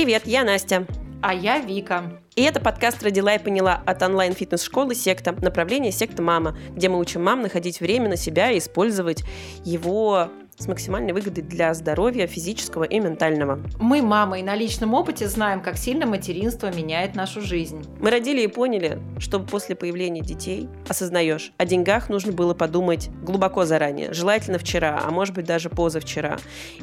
Привет, я Настя. А я Вика. И это подкаст «Родила и поняла» от онлайн-фитнес-школы «Секта», направление «Секта Мама», где мы учим мам находить время на себя и использовать его с максимальной выгодой для здоровья физического и ментального. Мы, мамы, и на личном опыте знаем, как сильно материнство меняет нашу жизнь. Мы родили и поняли, что после появления детей осознаешь, о деньгах нужно было подумать глубоко заранее, желательно вчера, а может быть даже позавчера.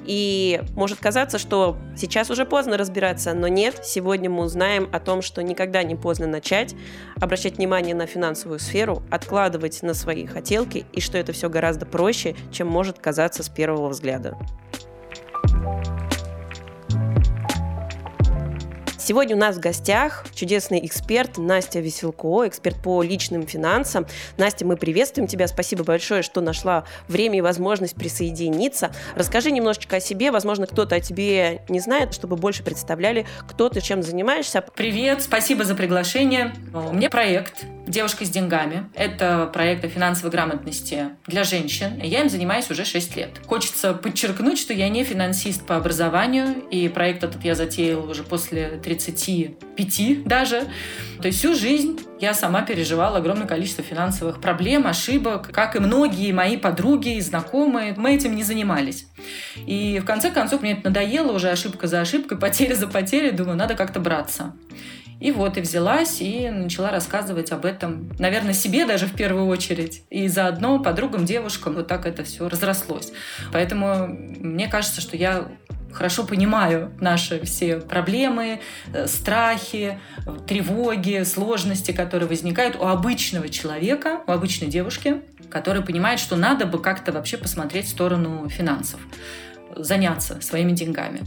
И может казаться, что сейчас уже поздно разбираться, но нет, сегодня мы узнаем о том, что никогда не поздно начать, обращать внимание на финансовую сферу, откладывать на свои хотелки, и что это все гораздо проще, чем может казаться с первого первого взгляда. Сегодня у нас в гостях чудесный эксперт Настя Веселко, эксперт по личным финансам. Настя, мы приветствуем тебя. Спасибо большое, что нашла время и возможность присоединиться. Расскажи немножечко о себе. Возможно, кто-то о тебе не знает, чтобы больше представляли, кто ты, чем занимаешься. Привет, спасибо за приглашение. У меня проект «Девушка с деньгами». Это проект о финансовой грамотности для женщин. Я им занимаюсь уже 6 лет. Хочется подчеркнуть, что я не финансист по образованию, и проект этот я затеял уже после 30 35 даже. То есть всю жизнь я сама переживала огромное количество финансовых проблем, ошибок, как и многие мои подруги знакомые. Мы этим не занимались. И в конце концов мне это надоело уже ошибка за ошибкой, потеря за потерей. Думаю, надо как-то браться. И вот и взялась и начала рассказывать об этом, наверное, себе даже в первую очередь. И заодно подругам, девушкам вот так это все разрослось. Поэтому мне кажется, что я хорошо понимаю наши все проблемы, э, страхи, тревоги, сложности, которые возникают у обычного человека, у обычной девушки, которая понимает, что надо бы как-то вообще посмотреть в сторону финансов заняться своими деньгами.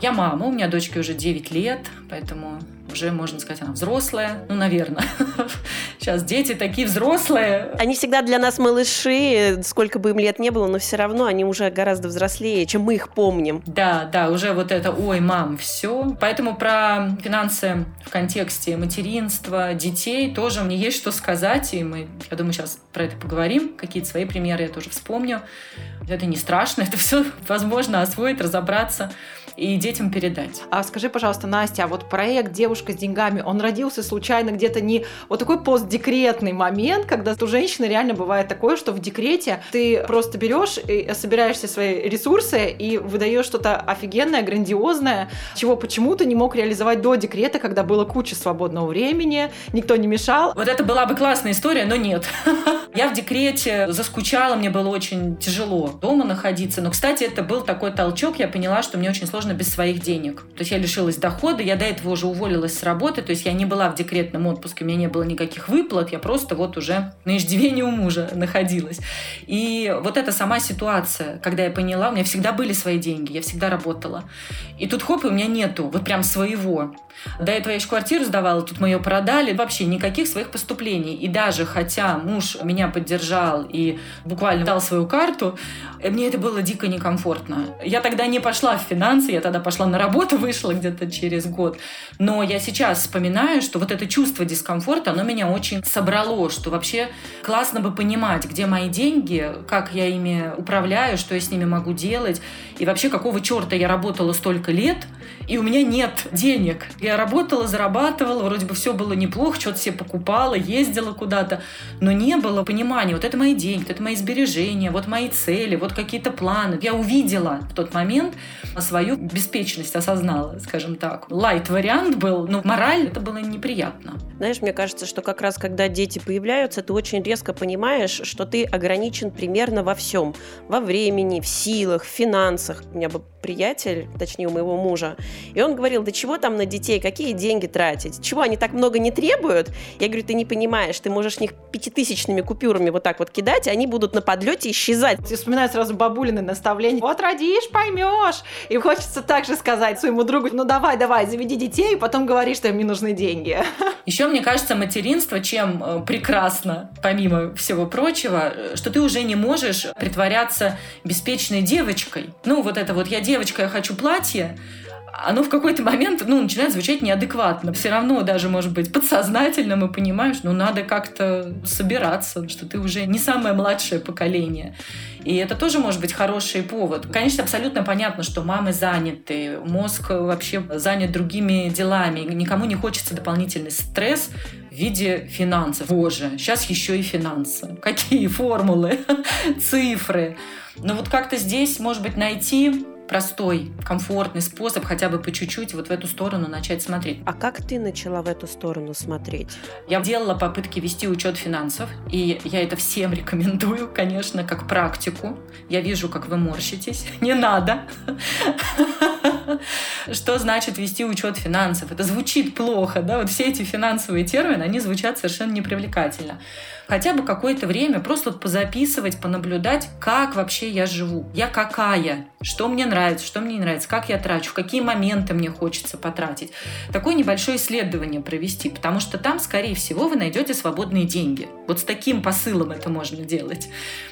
Я мама, у меня дочке уже 9 лет, поэтому уже, можно сказать, она взрослая. Ну, наверное. Сейчас дети такие взрослые. Они всегда для нас малыши, сколько бы им лет не было, но все равно они уже гораздо взрослее, чем мы их помним. Да, да, уже вот это «Ой, мам, все». Поэтому про финансы в контексте материнства, детей тоже мне есть что сказать, и мы, я думаю, сейчас про это поговорим. Какие-то свои примеры я тоже вспомню. Это не страшно, это все возможно освоить, разобраться и детям передать. А скажи, пожалуйста, Настя, а вот проект «Девушка с деньгами», он родился случайно где-то не вот такой постдекретный момент, когда у женщины реально бывает такое, что в декрете ты просто берешь и собираешь все свои ресурсы и выдаешь что-то офигенное, грандиозное, чего почему-то не мог реализовать до декрета, когда было куча свободного времени, никто не мешал. Вот это была бы классная история, но нет. Я в декрете заскучала, мне было очень тяжело дома находиться. Но, кстати, это был такой толчок, я поняла, что мне очень сложно сложно без своих денег. То есть я лишилась дохода, я до этого уже уволилась с работы, то есть я не была в декретном отпуске, у меня не было никаких выплат, я просто вот уже на иждивении у мужа находилась. И вот эта сама ситуация, когда я поняла, у меня всегда были свои деньги, я всегда работала. И тут хоп, и у меня нету вот прям своего. До этого я еще квартиру сдавала, тут мы ее продали. Вообще никаких своих поступлений. И даже хотя муж меня поддержал и буквально дал свою карту, мне это было дико некомфортно. Я тогда не пошла в финансы, я тогда пошла на работу, вышла где-то через год. Но я сейчас вспоминаю, что вот это чувство дискомфорта, оно меня очень собрало, что вообще классно бы понимать, где мои деньги, как я ими управляю, что я с ними могу делать, и вообще какого черта я работала столько лет, и у меня нет денег. Я работала, зарабатывала, вроде бы все было неплохо, что-то себе покупала, ездила куда-то, но не было понимания, вот это мои деньги, вот это мои сбережения, вот мои цели, вот какие-то планы. Я увидела в тот момент свою беспечность, осознала, скажем так. Лайт-вариант был, но мораль это было неприятно. Знаешь, мне кажется, что как раз когда дети появляются, ты очень резко понимаешь, что ты ограничен примерно во всем. Во времени, в силах, в финансах. У меня приятель, точнее у моего мужа, и он говорил, да чего там на детей, какие деньги тратить, чего они так много не требуют? Я говорю, ты не понимаешь, ты можешь них пятитысячными купюрами вот так вот кидать, и они будут на подлете исчезать. Я вспоминаю сразу бабулины наставления. Вот родишь, поймешь. И хочется также сказать своему другу, ну давай, давай, заведи детей, и потом говори, что им не нужны деньги. Еще мне кажется, материнство чем э, прекрасно, помимо всего прочего, э, что ты уже не можешь притворяться беспечной девочкой. Ну, вот это вот я девочка, я хочу платье, оно в какой-то момент ну, начинает звучать неадекватно. Все равно даже, может быть, подсознательно мы понимаем, что ну, надо как-то собираться, что ты уже не самое младшее поколение. И это тоже может быть хороший повод. Конечно, абсолютно понятно, что мамы заняты, мозг вообще занят другими делами, никому не хочется дополнительный стресс в виде финансов. Боже, сейчас еще и финансы. Какие формулы, цифры. Но вот как-то здесь, может быть, найти простой, комфортный способ хотя бы по чуть-чуть вот в эту сторону начать смотреть. А как ты начала в эту сторону смотреть? Я делала попытки вести учет финансов, и я это всем рекомендую, конечно, как практику. Я вижу, как вы морщитесь. Не надо. Что значит вести учет финансов? Это звучит плохо, да? Вот все эти финансовые термины, они звучат совершенно непривлекательно хотя бы какое-то время просто вот позаписывать, понаблюдать, как вообще я живу. Я какая, что мне нравится, что мне не нравится, как я трачу, в какие моменты мне хочется потратить. Такое небольшое исследование провести, потому что там, скорее всего, вы найдете свободные деньги. Вот с таким посылом это можно делать.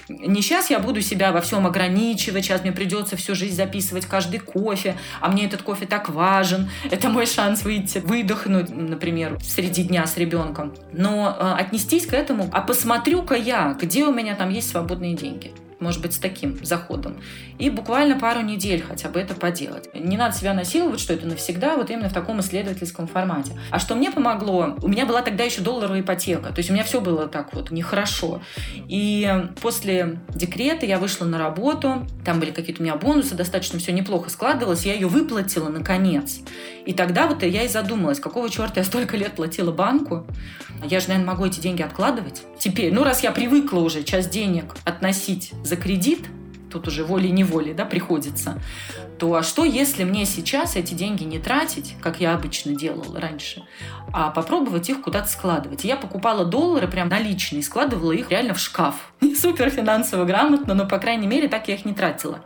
Не сейчас я буду себя во всем ограничивать, сейчас мне придется всю жизнь записывать каждый кофе, а мне этот кофе так важен, это мой шанс выйти, выдохнуть, например, среди дня с ребенком. Но э, отнестись к этому а посмотрю-ка я, где у меня там есть свободные деньги может быть, с таким заходом. И буквально пару недель хотя бы это поделать. Не надо себя насиловать, что это навсегда, вот именно в таком исследовательском формате. А что мне помогло? У меня была тогда еще долларовая ипотека, то есть у меня все было так вот нехорошо. И после декрета я вышла на работу, там были какие-то у меня бонусы, достаточно все неплохо складывалось, я ее выплатила наконец. И тогда вот я и задумалась, какого черта я столько лет платила банку, я же, наверное, могу эти деньги откладывать. Теперь, ну раз я привыкла уже часть денег относить за кредит, тут уже волей-неволей да, приходится, то а что, если мне сейчас эти деньги не тратить, как я обычно делала раньше, а попробовать их куда-то складывать? я покупала доллары прям наличные, складывала их реально в шкаф. Не супер финансово грамотно, но, по крайней мере, так я их не тратила.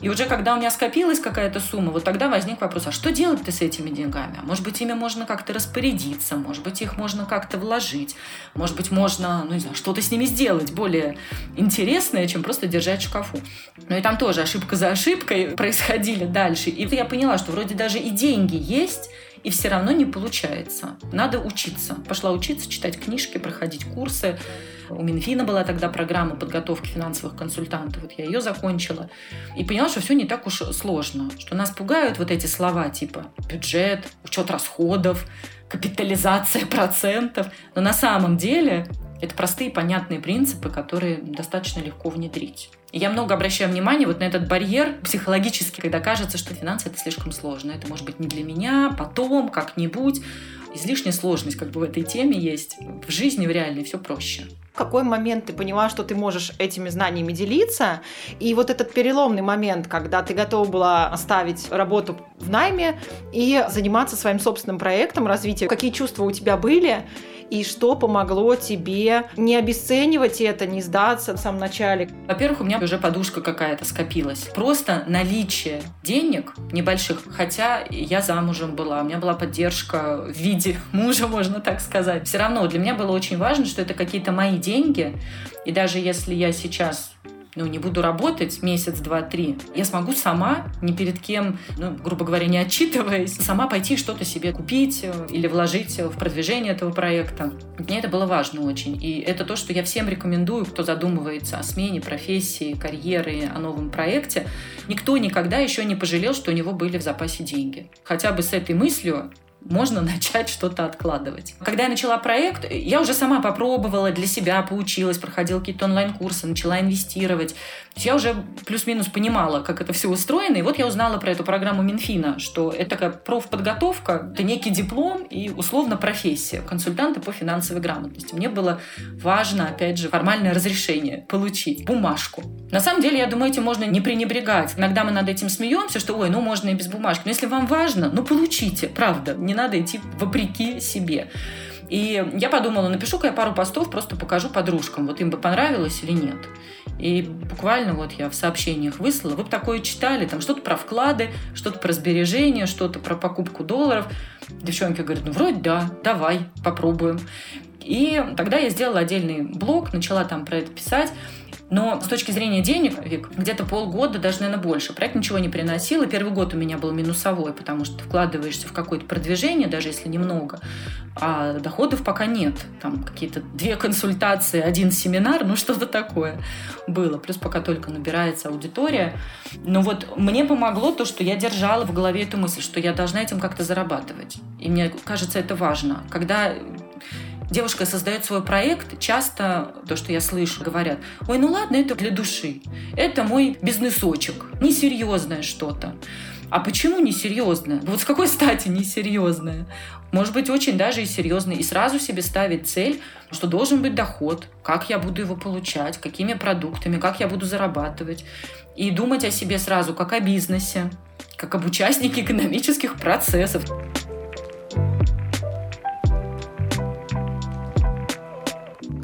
И уже когда у меня скопилась какая-то сумма, вот тогда возник вопрос, а что делать-то с этими деньгами? А может быть, ими можно как-то распорядиться, может быть, их можно как-то вложить, может быть, можно, ну не знаю, что-то с ними сделать более интересное, чем просто держать в шкафу. Но и там тоже ошибка за ошибкой происходили дальше. И я поняла, что вроде даже и деньги есть, и все равно не получается. Надо учиться. Пошла учиться, читать книжки, проходить курсы. У Минфина была тогда программа подготовки финансовых консультантов. Вот я ее закончила. И поняла, что все не так уж сложно. Что нас пугают вот эти слова типа бюджет, учет расходов, капитализация процентов. Но на самом деле это простые понятные принципы, которые достаточно легко внедрить. И я много обращаю внимание вот на этот барьер психологический, когда кажется, что финансы это слишком сложно. Это может быть не для меня, потом, как-нибудь. Излишняя сложность как бы в этой теме есть. В жизни, в реальной все проще в какой момент ты поняла, что ты можешь этими знаниями делиться. И вот этот переломный момент, когда ты готова была оставить работу в найме и заниматься своим собственным проектом развития, какие чувства у тебя были, и что помогло тебе не обесценивать это, не сдаться в самом начале? Во-первых, у меня уже подушка какая-то скопилась. Просто наличие денег небольших, хотя я замужем была, у меня была поддержка в виде мужа, можно так сказать. Все равно для меня было очень важно, что это какие-то мои деньги, и даже если я сейчас ну, не буду работать месяц, два, три, я смогу сама, ни перед кем, ну, грубо говоря, не отчитываясь, сама пойти что-то себе купить э, или вложить в продвижение этого проекта. Мне это было важно очень. И это то, что я всем рекомендую, кто задумывается о смене профессии, карьеры, о новом проекте. Никто никогда еще не пожалел, что у него были в запасе деньги. Хотя бы с этой мыслью можно начать что-то откладывать. Когда я начала проект, я уже сама попробовала для себя, поучилась, проходила какие-то онлайн-курсы, начала инвестировать. То есть я уже плюс-минус понимала, как это все устроено. И вот я узнала про эту программу Минфина, что это такая профподготовка, это некий диплом и условно профессия консультанта по финансовой грамотности. Мне было важно, опять же, формальное разрешение получить, бумажку. На самом деле, я думаю, этим можно не пренебрегать. Иногда мы над этим смеемся, что, ой, ну можно и без бумажки. Но если вам важно, ну получите, правда. Не надо идти вопреки себе. И я подумала, напишу-ка я пару постов, просто покажу подружкам, вот им бы понравилось или нет. И буквально вот я в сообщениях выслала, вы бы такое читали, там что-то про вклады, что-то про сбережения, что-то про покупку долларов. Девчонки говорят, ну вроде да, давай, попробуем. И тогда я сделала отдельный блог, начала там про это писать. Но с точки зрения денег, Вик, где-то полгода, даже, наверное, больше. Проект ничего не приносил, и первый год у меня был минусовой, потому что вкладываешься в какое-то продвижение, даже если немного, а доходов пока нет. Там какие-то две консультации, один семинар, ну что-то такое было. Плюс пока только набирается аудитория. Но вот мне помогло то, что я держала в голове эту мысль, что я должна этим как-то зарабатывать. И мне кажется, это важно. Когда девушка создает свой проект, часто то, что я слышу, говорят, ой, ну ладно, это для души, это мой бизнесочек, несерьезное что-то. А почему несерьезное? Вот с какой стати несерьезное? Может быть, очень даже и серьезное. И сразу себе ставить цель, что должен быть доход, как я буду его получать, какими продуктами, как я буду зарабатывать. И думать о себе сразу как о бизнесе, как об участнике экономических процессов.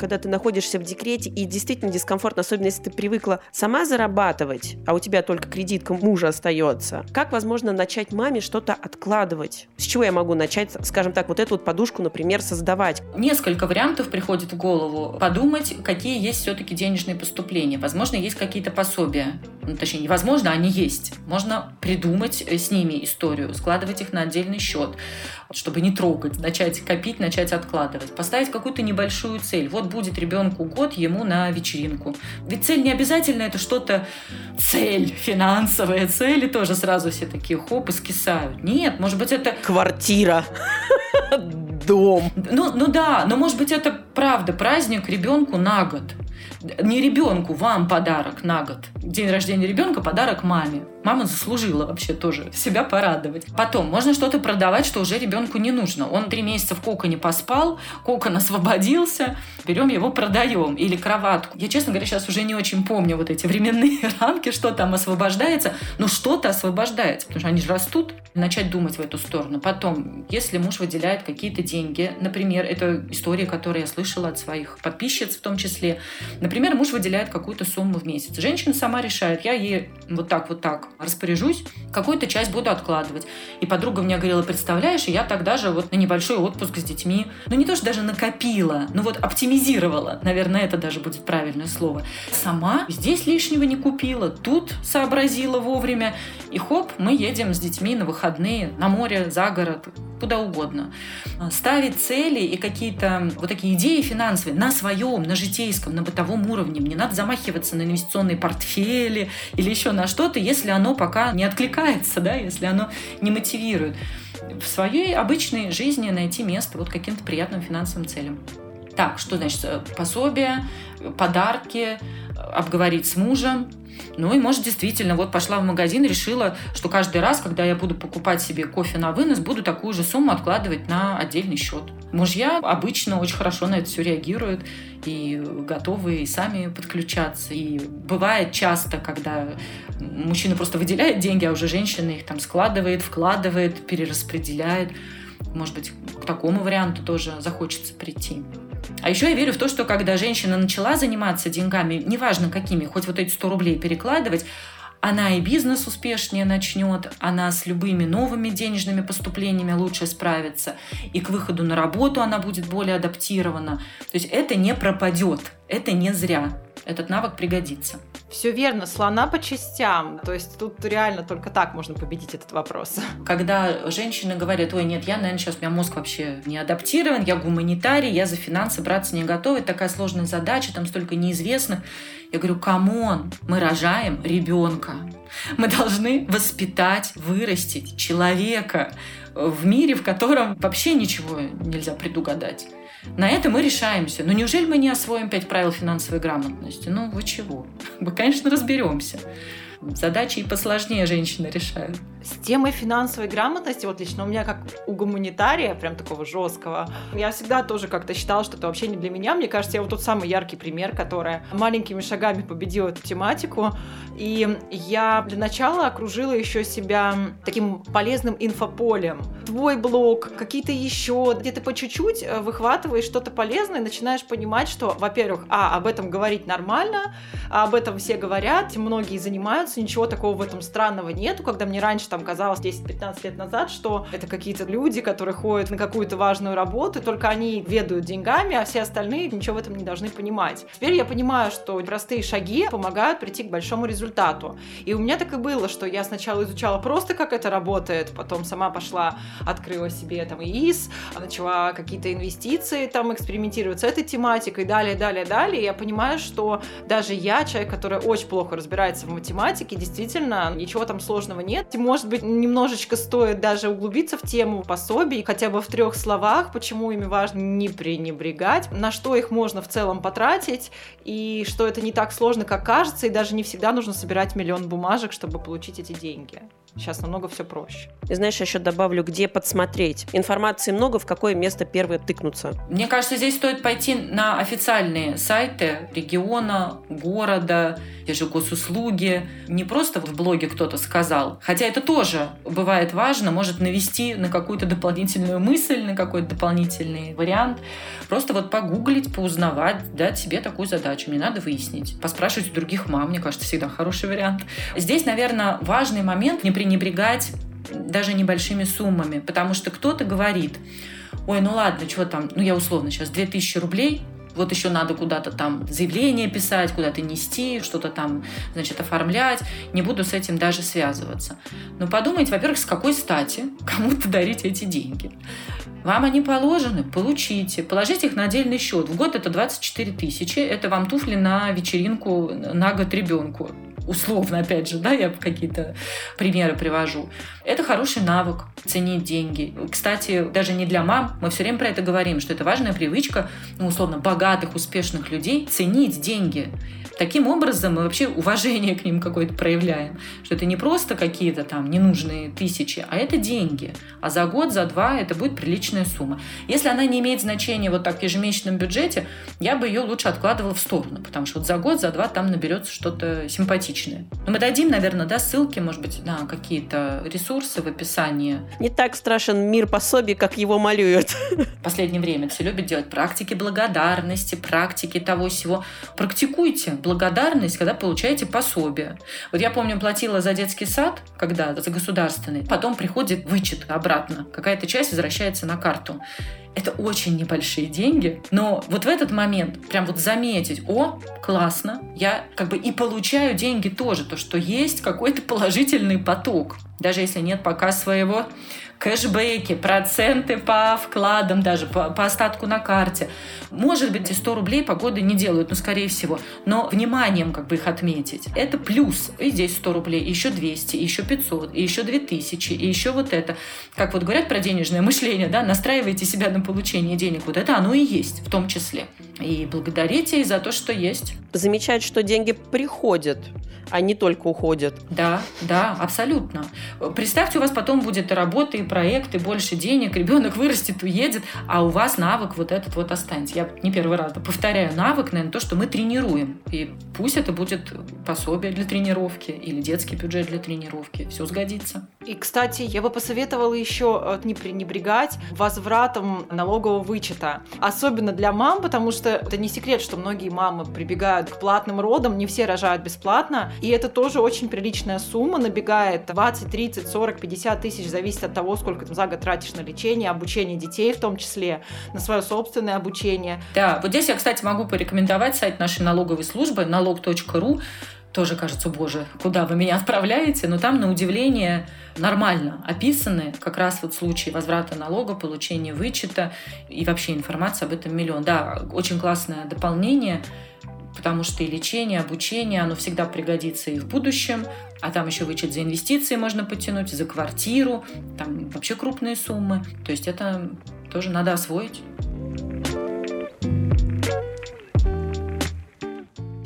Когда ты находишься в декрете, и действительно дискомфортно, особенно если ты привыкла сама зарабатывать, а у тебя только кредитка мужа остается. Как возможно начать маме что-то откладывать? С чего я могу начать, скажем так, вот эту вот подушку, например, создавать? Несколько вариантов приходит в голову. Подумать, какие есть все-таки денежные поступления. Возможно, есть какие-то пособия. Ну, точнее, невозможно, они есть. Можно придумать с ними историю, складывать их на отдельный счет, чтобы не трогать, начать копить, начать откладывать. Поставить какую-то небольшую цель. Вот будет ребенку год, ему на вечеринку. Ведь цель не обязательно это что-то цель, финансовая цель, и тоже сразу все такие хоп и скисают. Нет, может быть это... Квартира дом. Ну, ну да, но может быть это правда праздник ребенку на год не ребенку, вам подарок на год. День рождения ребенка подарок маме. Мама заслужила вообще тоже себя порадовать. Потом, можно что-то продавать, что уже ребенку не нужно. Он три месяца в коконе поспал, кокон освободился, берем его, продаем. Или кроватку. Я, честно говоря, сейчас уже не очень помню вот эти временные рамки, что там освобождается, но что-то освобождается, потому что они же растут. Начать думать в эту сторону. Потом, если муж выделяет какие-то деньги, например, это история, которую я слышала от своих подписчиц в том числе, Например, муж выделяет какую-то сумму в месяц. Женщина сама решает, я ей вот так, вот так распоряжусь, какую-то часть буду откладывать. И подруга мне говорила, представляешь, и я тогда же вот на небольшой отпуск с детьми, ну не то, что даже накопила, ну вот оптимизировала, наверное, это даже будет правильное слово. Сама здесь лишнего не купила, тут сообразила вовремя, и хоп, мы едем с детьми на выходные, на море, за город, куда угодно. Ставить цели и какие-то вот такие идеи финансовые на своем, на житейском, на бытовом уровне. Мне надо замахиваться на инвестиционные портфели или еще на что-то, если оно пока не откликается, да, если оно не мотивирует. В своей обычной жизни найти место вот каким-то приятным финансовым целям. Так, что значит э, пособие, подарки, обговорить с мужем, ну и, может, действительно, вот пошла в магазин, решила, что каждый раз, когда я буду покупать себе кофе на вынос, буду такую же сумму откладывать на отдельный счет. Мужья обычно очень хорошо на это все реагируют и готовы и сами подключаться. И бывает часто, когда мужчина просто выделяет деньги, а уже женщина их там складывает, вкладывает, перераспределяет. Может быть, к такому варианту тоже захочется прийти. А еще я верю в то, что когда женщина начала заниматься деньгами, неважно какими, хоть вот эти 100 рублей перекладывать, она и бизнес успешнее начнет, она с любыми новыми денежными поступлениями лучше справится, и к выходу на работу она будет более адаптирована. То есть это не пропадет, это не зря этот навык пригодится. Все верно, слона по частям. То есть тут реально только так можно победить этот вопрос. Когда женщины говорят, ой, нет, я, наверное, сейчас, у меня мозг вообще не адаптирован, я гуманитарий, я за финансы браться не готова, это такая сложная задача, там столько неизвестных. Я говорю, come on, мы рожаем ребенка. Мы должны воспитать, вырастить человека в мире, в котором вообще ничего нельзя предугадать. На это мы решаемся. Но неужели мы не освоим пять правил финансовой грамотности? Ну, вы чего? Мы, конечно, разберемся. Задачи и посложнее женщины решают. С темой финансовой грамотности, вот лично у меня как у гуманитария, прям такого жесткого, я всегда тоже как-то считала, что это вообще не для меня. Мне кажется, я вот тот самый яркий пример, которая маленькими шагами победила эту тематику. И я для начала окружила еще себя таким полезным инфополем твой блог, какие-то еще, где ты по чуть-чуть э, выхватываешь что-то полезное начинаешь понимать, что, во-первых, а, об этом говорить нормально, а об этом все говорят, многие занимаются, ничего такого в этом странного нету, когда мне раньше там казалось 10-15 лет назад, что это какие-то люди, которые ходят на какую-то важную работу, только они ведают деньгами, а все остальные ничего в этом не должны понимать. Теперь я понимаю, что простые шаги помогают прийти к большому результату. И у меня так и было, что я сначала изучала просто, как это работает, потом сама пошла, открыла себе там ИИС, начала какие-то инвестиции там экспериментировать с этой тематикой, далее, далее, далее. И я понимаю, что даже я, человек, который очень плохо разбирается в математике, действительно, ничего там сложного нет. Может быть, немножечко стоит даже углубиться в тему пособий, хотя бы в трех словах, почему ими важно не пренебрегать, на что их можно в целом потратить, и что это не так сложно, как кажется, и даже не всегда нужно собирать миллион бумажек, чтобы получить эти деньги. Сейчас намного все проще. И знаешь, я еще добавлю, где подсмотреть. Информации много, в какое место первое тыкнуться. Мне кажется, здесь стоит пойти на официальные сайты региона, города, те же госуслуги. Не просто в блоге кто-то сказал. Хотя это тоже бывает важно, может навести на какую-то дополнительную мысль, на какой-то дополнительный вариант. Просто вот погуглить, поузнавать, дать себе такую задачу. Мне надо выяснить. Поспрашивать у других мам, мне кажется, всегда хороший вариант. Здесь, наверное, важный момент не пренебрегать даже небольшими суммами, потому что кто-то говорит, ой, ну ладно, что там, ну я условно сейчас 2000 рублей, вот еще надо куда-то там заявление писать, куда-то нести, что-то там, значит, оформлять. Не буду с этим даже связываться. Но подумайте, во-первых, с какой стати кому-то дарить эти деньги. Вам они положены? Получите. Положите их на отдельный счет. В год это 24 тысячи. Это вам туфли на вечеринку на год ребенку условно, опять же, да, я какие-то примеры привожу. Это хороший навык ценить деньги. Кстати, даже не для мам, мы все время про это говорим, что это важная привычка, ну, условно, богатых, успешных людей ценить деньги. Таким образом мы вообще уважение к ним какое-то проявляем. Что это не просто какие-то там ненужные тысячи, а это деньги. А за год, за два это будет приличная сумма. Если она не имеет значения вот так в ежемесячном бюджете, я бы ее лучше откладывала в сторону, потому что вот за год, за два там наберется что-то симпатичное. Но мы дадим, наверное, да, ссылки, может быть, на какие-то ресурсы в описании. Не так страшен мир пособий, как его малюют. В последнее время все любят делать практики благодарности, практики того всего. Практикуйте благодарность, когда получаете пособие. Вот я помню, платила за детский сад, когда за государственный, потом приходит вычет обратно, какая-то часть возвращается на карту. Это очень небольшие деньги, но вот в этот момент прям вот заметить, о, классно, я как бы и получаю деньги тоже, то, что есть какой-то положительный поток, даже если нет пока своего кэшбэки, проценты по вкладам, даже по, по остатку на карте. Может быть, эти 100 рублей погоды не делают, ну, скорее всего, но вниманием как бы их отметить. Это плюс. И здесь 100 рублей, еще 200, еще 500, и еще 2000, и еще вот это. Как вот говорят про денежное мышление, да, настраивайте себя на получение денег. Вот это оно и есть в том числе. И благодарите за то, что есть. Замечать, что деньги приходят а не только уходят. Да, да, абсолютно. Представьте, у вас потом будет и работа, и проект, и больше денег, ребенок вырастет, уедет, а у вас навык вот этот вот останется. Я не первый раз повторяю, навык, наверное, то, что мы тренируем. И пусть это будет пособие для тренировки или детский бюджет для тренировки. Все сгодится. И, кстати, я бы посоветовала еще э, не пренебрегать возвратом налогового вычета. Особенно для мам, потому что это не секрет, что многие мамы прибегают к платным родам, не все рожают бесплатно, и это тоже очень приличная сумма, набегает 20, 30, 40, 50 тысяч, зависит от того, сколько ты за год тратишь на лечение, обучение детей в том числе, на свое собственное обучение. Да, вот здесь я, кстати, могу порекомендовать сайт нашей налоговой службы налог.ру, тоже кажется, боже, куда вы меня отправляете, но там, на удивление, нормально описаны как раз вот случаи возврата налога, получения вычета и вообще информация об этом миллион. Да, очень классное дополнение, потому что и лечение, и обучение, оно всегда пригодится и в будущем, а там еще вычет за инвестиции можно потянуть, за квартиру, там вообще крупные суммы. То есть это тоже надо освоить.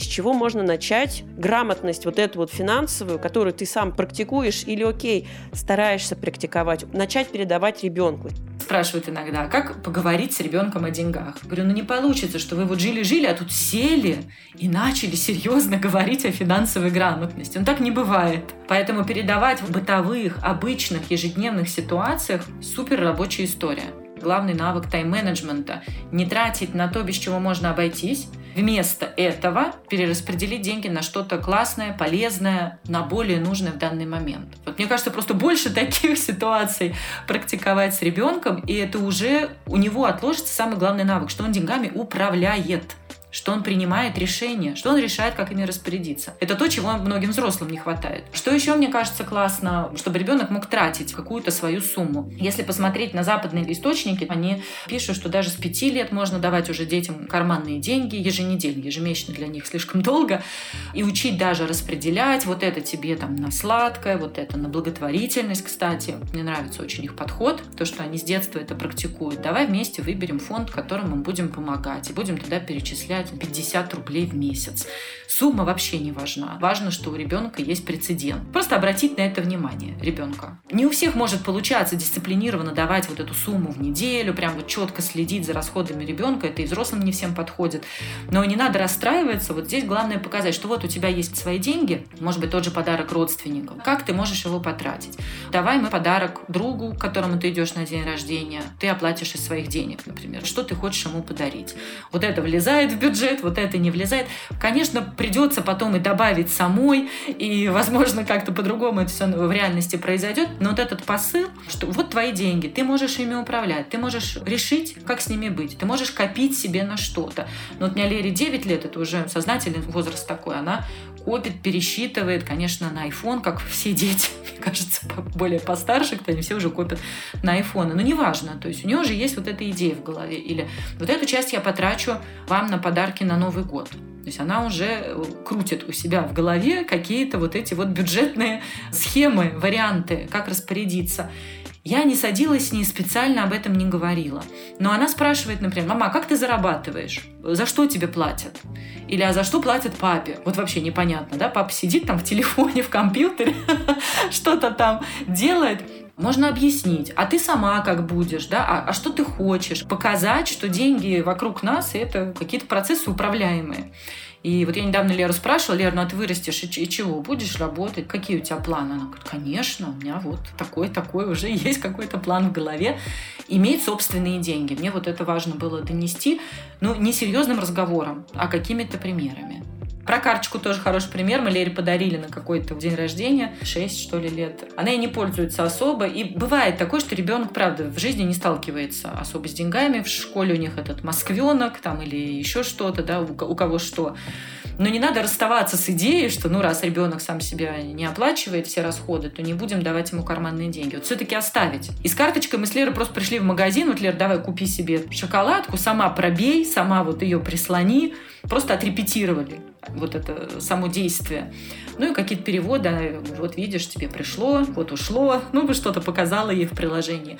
Чего можно начать грамотность вот эту вот финансовую, которую ты сам практикуешь или, окей, стараешься практиковать, начать передавать ребенку спрашивают иногда, «А как поговорить с ребенком о деньгах? Говорю, ну не получится, что вы вот жили-жили, а тут сели и начали серьезно говорить о финансовой грамотности. Ну так не бывает. Поэтому передавать в бытовых, обычных, ежедневных ситуациях супер рабочая история главный навык тайм-менеджмента. Не тратить на то, без чего можно обойтись. Вместо этого перераспределить деньги на что-то классное, полезное, на более нужное в данный момент. Вот мне кажется, просто больше таких ситуаций практиковать с ребенком, и это уже у него отложится самый главный навык, что он деньгами управляет что он принимает решения, что он решает, как ими распорядиться. Это то, чего многим взрослым не хватает. Что еще, мне кажется, классно, чтобы ребенок мог тратить какую-то свою сумму. Если посмотреть на западные источники, они пишут, что даже с пяти лет можно давать уже детям карманные деньги еженедельно, ежемесячно для них слишком долго, и учить даже распределять вот это тебе там на сладкое, вот это на благотворительность, кстати. Мне нравится очень их подход, то, что они с детства это практикуют. Давай вместе выберем фонд, которому мы будем помогать, и будем туда перечислять получать 50 рублей в месяц. Сумма вообще не важна. Важно, что у ребенка есть прецедент. Просто обратить на это внимание ребенка. Не у всех может получаться дисциплинированно давать вот эту сумму в неделю, прям вот четко следить за расходами ребенка. Это и взрослым не всем подходит. Но не надо расстраиваться. Вот здесь главное показать, что вот у тебя есть свои деньги, может быть, тот же подарок родственникам. Как ты можешь его потратить? Давай мы подарок другу, к которому ты идешь на день рождения, ты оплатишь из своих денег, например. Что ты хочешь ему подарить? Вот это влезает в бюджет бюджет, вот это не влезает. Конечно, придется потом и добавить самой, и, возможно, как-то по-другому это все в реальности произойдет, но вот этот посыл, что вот твои деньги, ты можешь ими управлять, ты можешь решить, как с ними быть, ты можешь копить себе на что-то. Но вот у меня Лере 9 лет, это уже сознательный возраст такой, она копит, пересчитывает, конечно, на iPhone, как все дети, мне кажется, более постарше, кто они все уже копят на iPhone. Но неважно, то есть у нее уже есть вот эта идея в голове. Или вот эту часть я потрачу вам на подарки на Новый год. То есть она уже э, крутит у себя в голове какие-то вот эти вот бюджетные схемы, варианты, как распорядиться. Я не садилась с ней, специально об этом не говорила. Но она спрашивает, например, мама, а как ты зарабатываешь? За что тебе платят? Или а за что платят папе? Вот вообще непонятно, да? Папа сидит там в телефоне, в компьютере, что-то там делает. Можно объяснить, а ты сама как будешь, да, а, а что ты хочешь? Показать, что деньги вокруг нас это какие-то процессы управляемые. И вот я недавно Леру спрашивала, Лера, ну а ты вырастешь и, и чего? Будешь работать? Какие у тебя планы? Она говорит, конечно, у меня вот такой-такой уже есть какой-то план в голове. Иметь собственные деньги. Мне вот это важно было донести, ну, не серьезным разговором, а какими-то примерами. Про карточку тоже хороший пример. Мы Лере подарили на какой-то день рождения, 6 что ли лет. Она и не пользуется особо. И бывает такое, что ребенок, правда, в жизни не сталкивается особо с деньгами. В школе у них этот москвенок там или еще что-то, да, у кого что. Но не надо расставаться с идеей, что ну раз ребенок сам себя не оплачивает все расходы, то не будем давать ему карманные деньги. Вот все-таки оставить. И с карточкой мы с Лерой просто пришли в магазин. Вот, Лер, давай купи себе шоколадку, сама пробей, сама вот ее прислони. Просто отрепетировали вот это само действие. Ну и какие-то переводы, вот видишь, тебе пришло, вот ушло, ну, бы что-то показала ей в приложении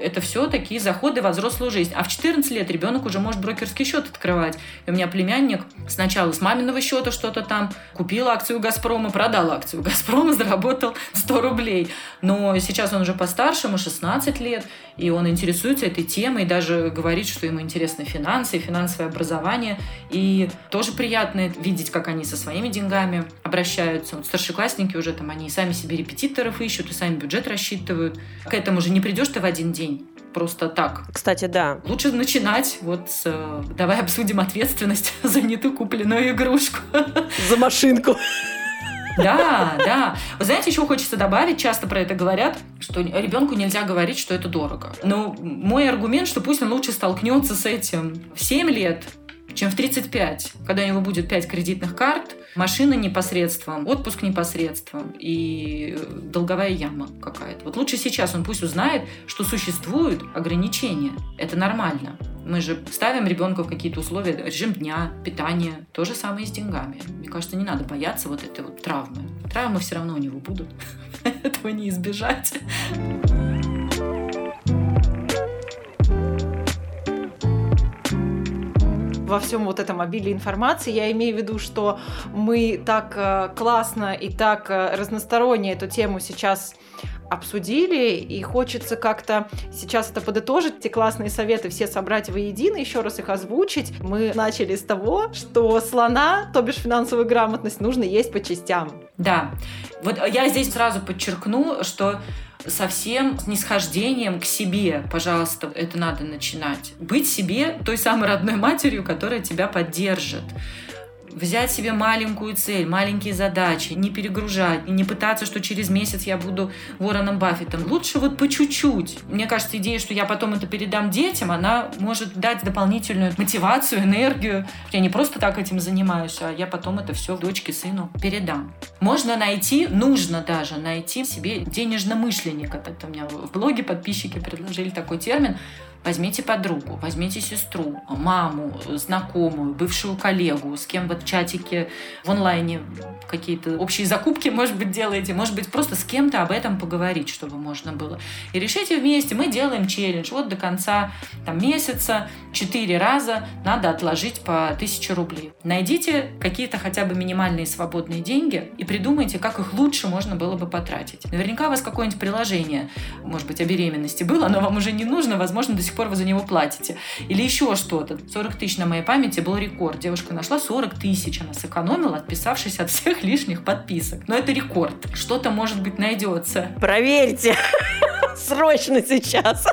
это все такие заходы во взрослую жизнь. А в 14 лет ребенок уже может брокерский счет открывать. И у меня племянник сначала с маминого счета что-то там купил акцию Газпрома, продал акцию Газпрома, заработал 100 рублей. Но сейчас он уже постарше, ему 16 лет, и он интересуется этой темой, даже говорит, что ему интересны финансы, финансовое образование. И тоже приятно видеть, как они со своими деньгами обращаются. Вот старшеклассники уже там, они сами себе репетиторов ищут, и сами бюджет рассчитывают. К этому же не придешь ты в один день день просто так. Кстати, да. Лучше начинать вот с э, давай обсудим ответственность за не ту купленную игрушку. За машинку. Да, да. Вы знаете, еще хочется добавить, часто про это говорят, что ребенку нельзя говорить, что это дорого. Но мой аргумент, что пусть он лучше столкнется с этим в 7 лет, чем в 35, когда у него будет 5 кредитных карт, машина непосредством, отпуск непосредством и долговая яма какая-то. Вот лучше сейчас он пусть узнает, что существуют ограничения. Это нормально. Мы же ставим ребенка в какие-то условия, режим дня, питание. То же самое и с деньгами. Мне кажется, не надо бояться вот этой вот травмы. Травмы все равно у него будут. Этого не избежать. во всем вот этом обилии информации. Я имею в виду, что мы так э, классно и так э, разносторонне эту тему сейчас обсудили, и хочется как-то сейчас это подытожить, эти классные советы все собрать воедино, еще раз их озвучить. Мы начали с того, что слона, то бишь финансовую грамотность, нужно есть по частям. Да. Вот я здесь сразу подчеркну, что совсем с нисхождением к себе, пожалуйста, это надо начинать. Быть себе той самой родной матерью, которая тебя поддержит взять себе маленькую цель, маленькие задачи, не перегружать, не пытаться, что через месяц я буду Вороном Баффетом. Лучше вот по чуть-чуть. Мне кажется, идея, что я потом это передам детям, она может дать дополнительную мотивацию, энергию. Я не просто так этим занимаюсь, а я потом это все дочке, сыну передам. Можно найти, нужно даже найти себе денежномышленника. Это у меня в блоге подписчики предложили такой термин Возьмите подругу, возьмите сестру, маму, знакомую, бывшую коллегу, с кем вы в чатике в онлайне какие-то общие закупки, может быть, делаете, может быть, просто с кем-то об этом поговорить, чтобы можно было. И решите вместе, мы делаем челлендж. Вот до конца там, месяца четыре раза надо отложить по 1000 рублей. Найдите какие-то хотя бы минимальные свободные деньги и придумайте, как их лучше можно было бы потратить. Наверняка у вас какое-нибудь приложение, может быть, о беременности было, оно вам уже не нужно, возможно, до сих пор вы за него платите. Или еще что-то. 40 тысяч на моей памяти был рекорд. Девушка нашла 40 тысяч, она сэкономила, отписавшись от всех лишних подписок. Но это рекорд. Что-то, может быть, найдется. Проверьте. Срочно сейчас.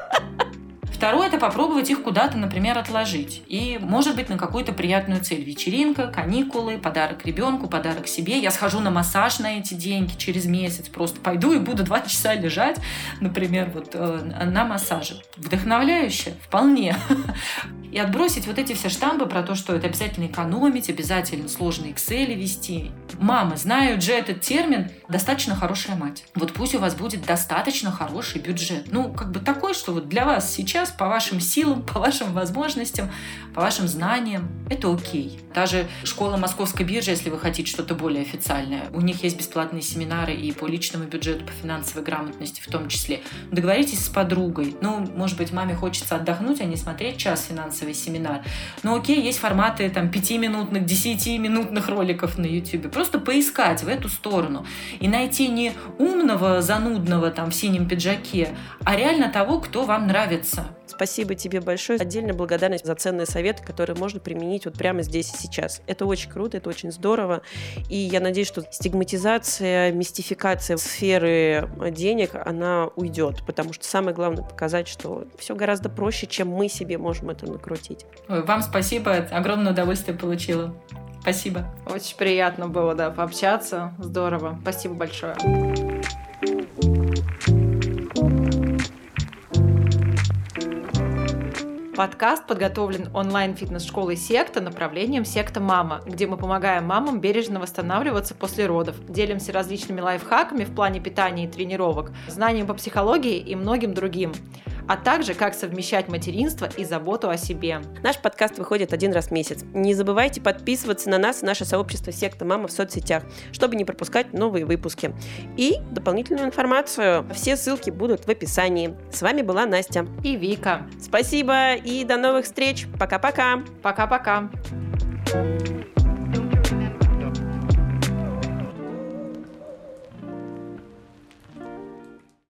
Второе – это попробовать их куда-то, например, отложить. И, может быть, на какую-то приятную цель. Вечеринка, каникулы, подарок ребенку, подарок себе. Я схожу на массаж на эти деньги через месяц. Просто пойду и буду два часа лежать, например, вот э, на массаже. Вдохновляюще? Вполне. И отбросить вот эти все штампы про то, что это обязательно экономить, обязательно сложные Excel вести. Мамы знают же этот термин «достаточно хорошая мать». Вот пусть у вас будет достаточно хороший бюджет. Ну, как бы такой, что вот для вас сейчас сейчас по вашим силам, по вашим возможностям, по вашим знаниям. Это окей. Даже школа Московской биржи, если вы хотите что-то более официальное, у них есть бесплатные семинары и по личному бюджету, по финансовой грамотности в том числе. Договоритесь с подругой. Ну, может быть, маме хочется отдохнуть, а не смотреть час финансовый семинар. Но окей, есть форматы там 5-минутных, 10-минутных роликов на YouTube. Просто поискать в эту сторону и найти не умного, занудного там в синем пиджаке, а реально того, кто вам нравится. Спасибо тебе большое. Отдельная благодарность за ценные советы, которые можно применить вот прямо здесь и сейчас. Это очень круто, это очень здорово. И я надеюсь, что стигматизация, мистификация сферы денег, она уйдет. Потому что самое главное показать, что все гораздо проще, чем мы себе можем это накрутить. Вам спасибо. Огромное удовольствие получила. Спасибо. Очень приятно было, да, пообщаться. Здорово. Спасибо большое. Подкаст подготовлен онлайн-фитнес-школой «Секта» направлением «Секта Мама», где мы помогаем мамам бережно восстанавливаться после родов, делимся различными лайфхаками в плане питания и тренировок, знанием по психологии и многим другим а также как совмещать материнство и заботу о себе. Наш подкаст выходит один раз в месяц. Не забывайте подписываться на нас и наше сообщество «Секта Мама» в соцсетях, чтобы не пропускать новые выпуски. И дополнительную информацию. Все ссылки будут в описании. С вами была Настя. И Вика. Спасибо и до новых встреч. Пока-пока. Пока-пока. thank you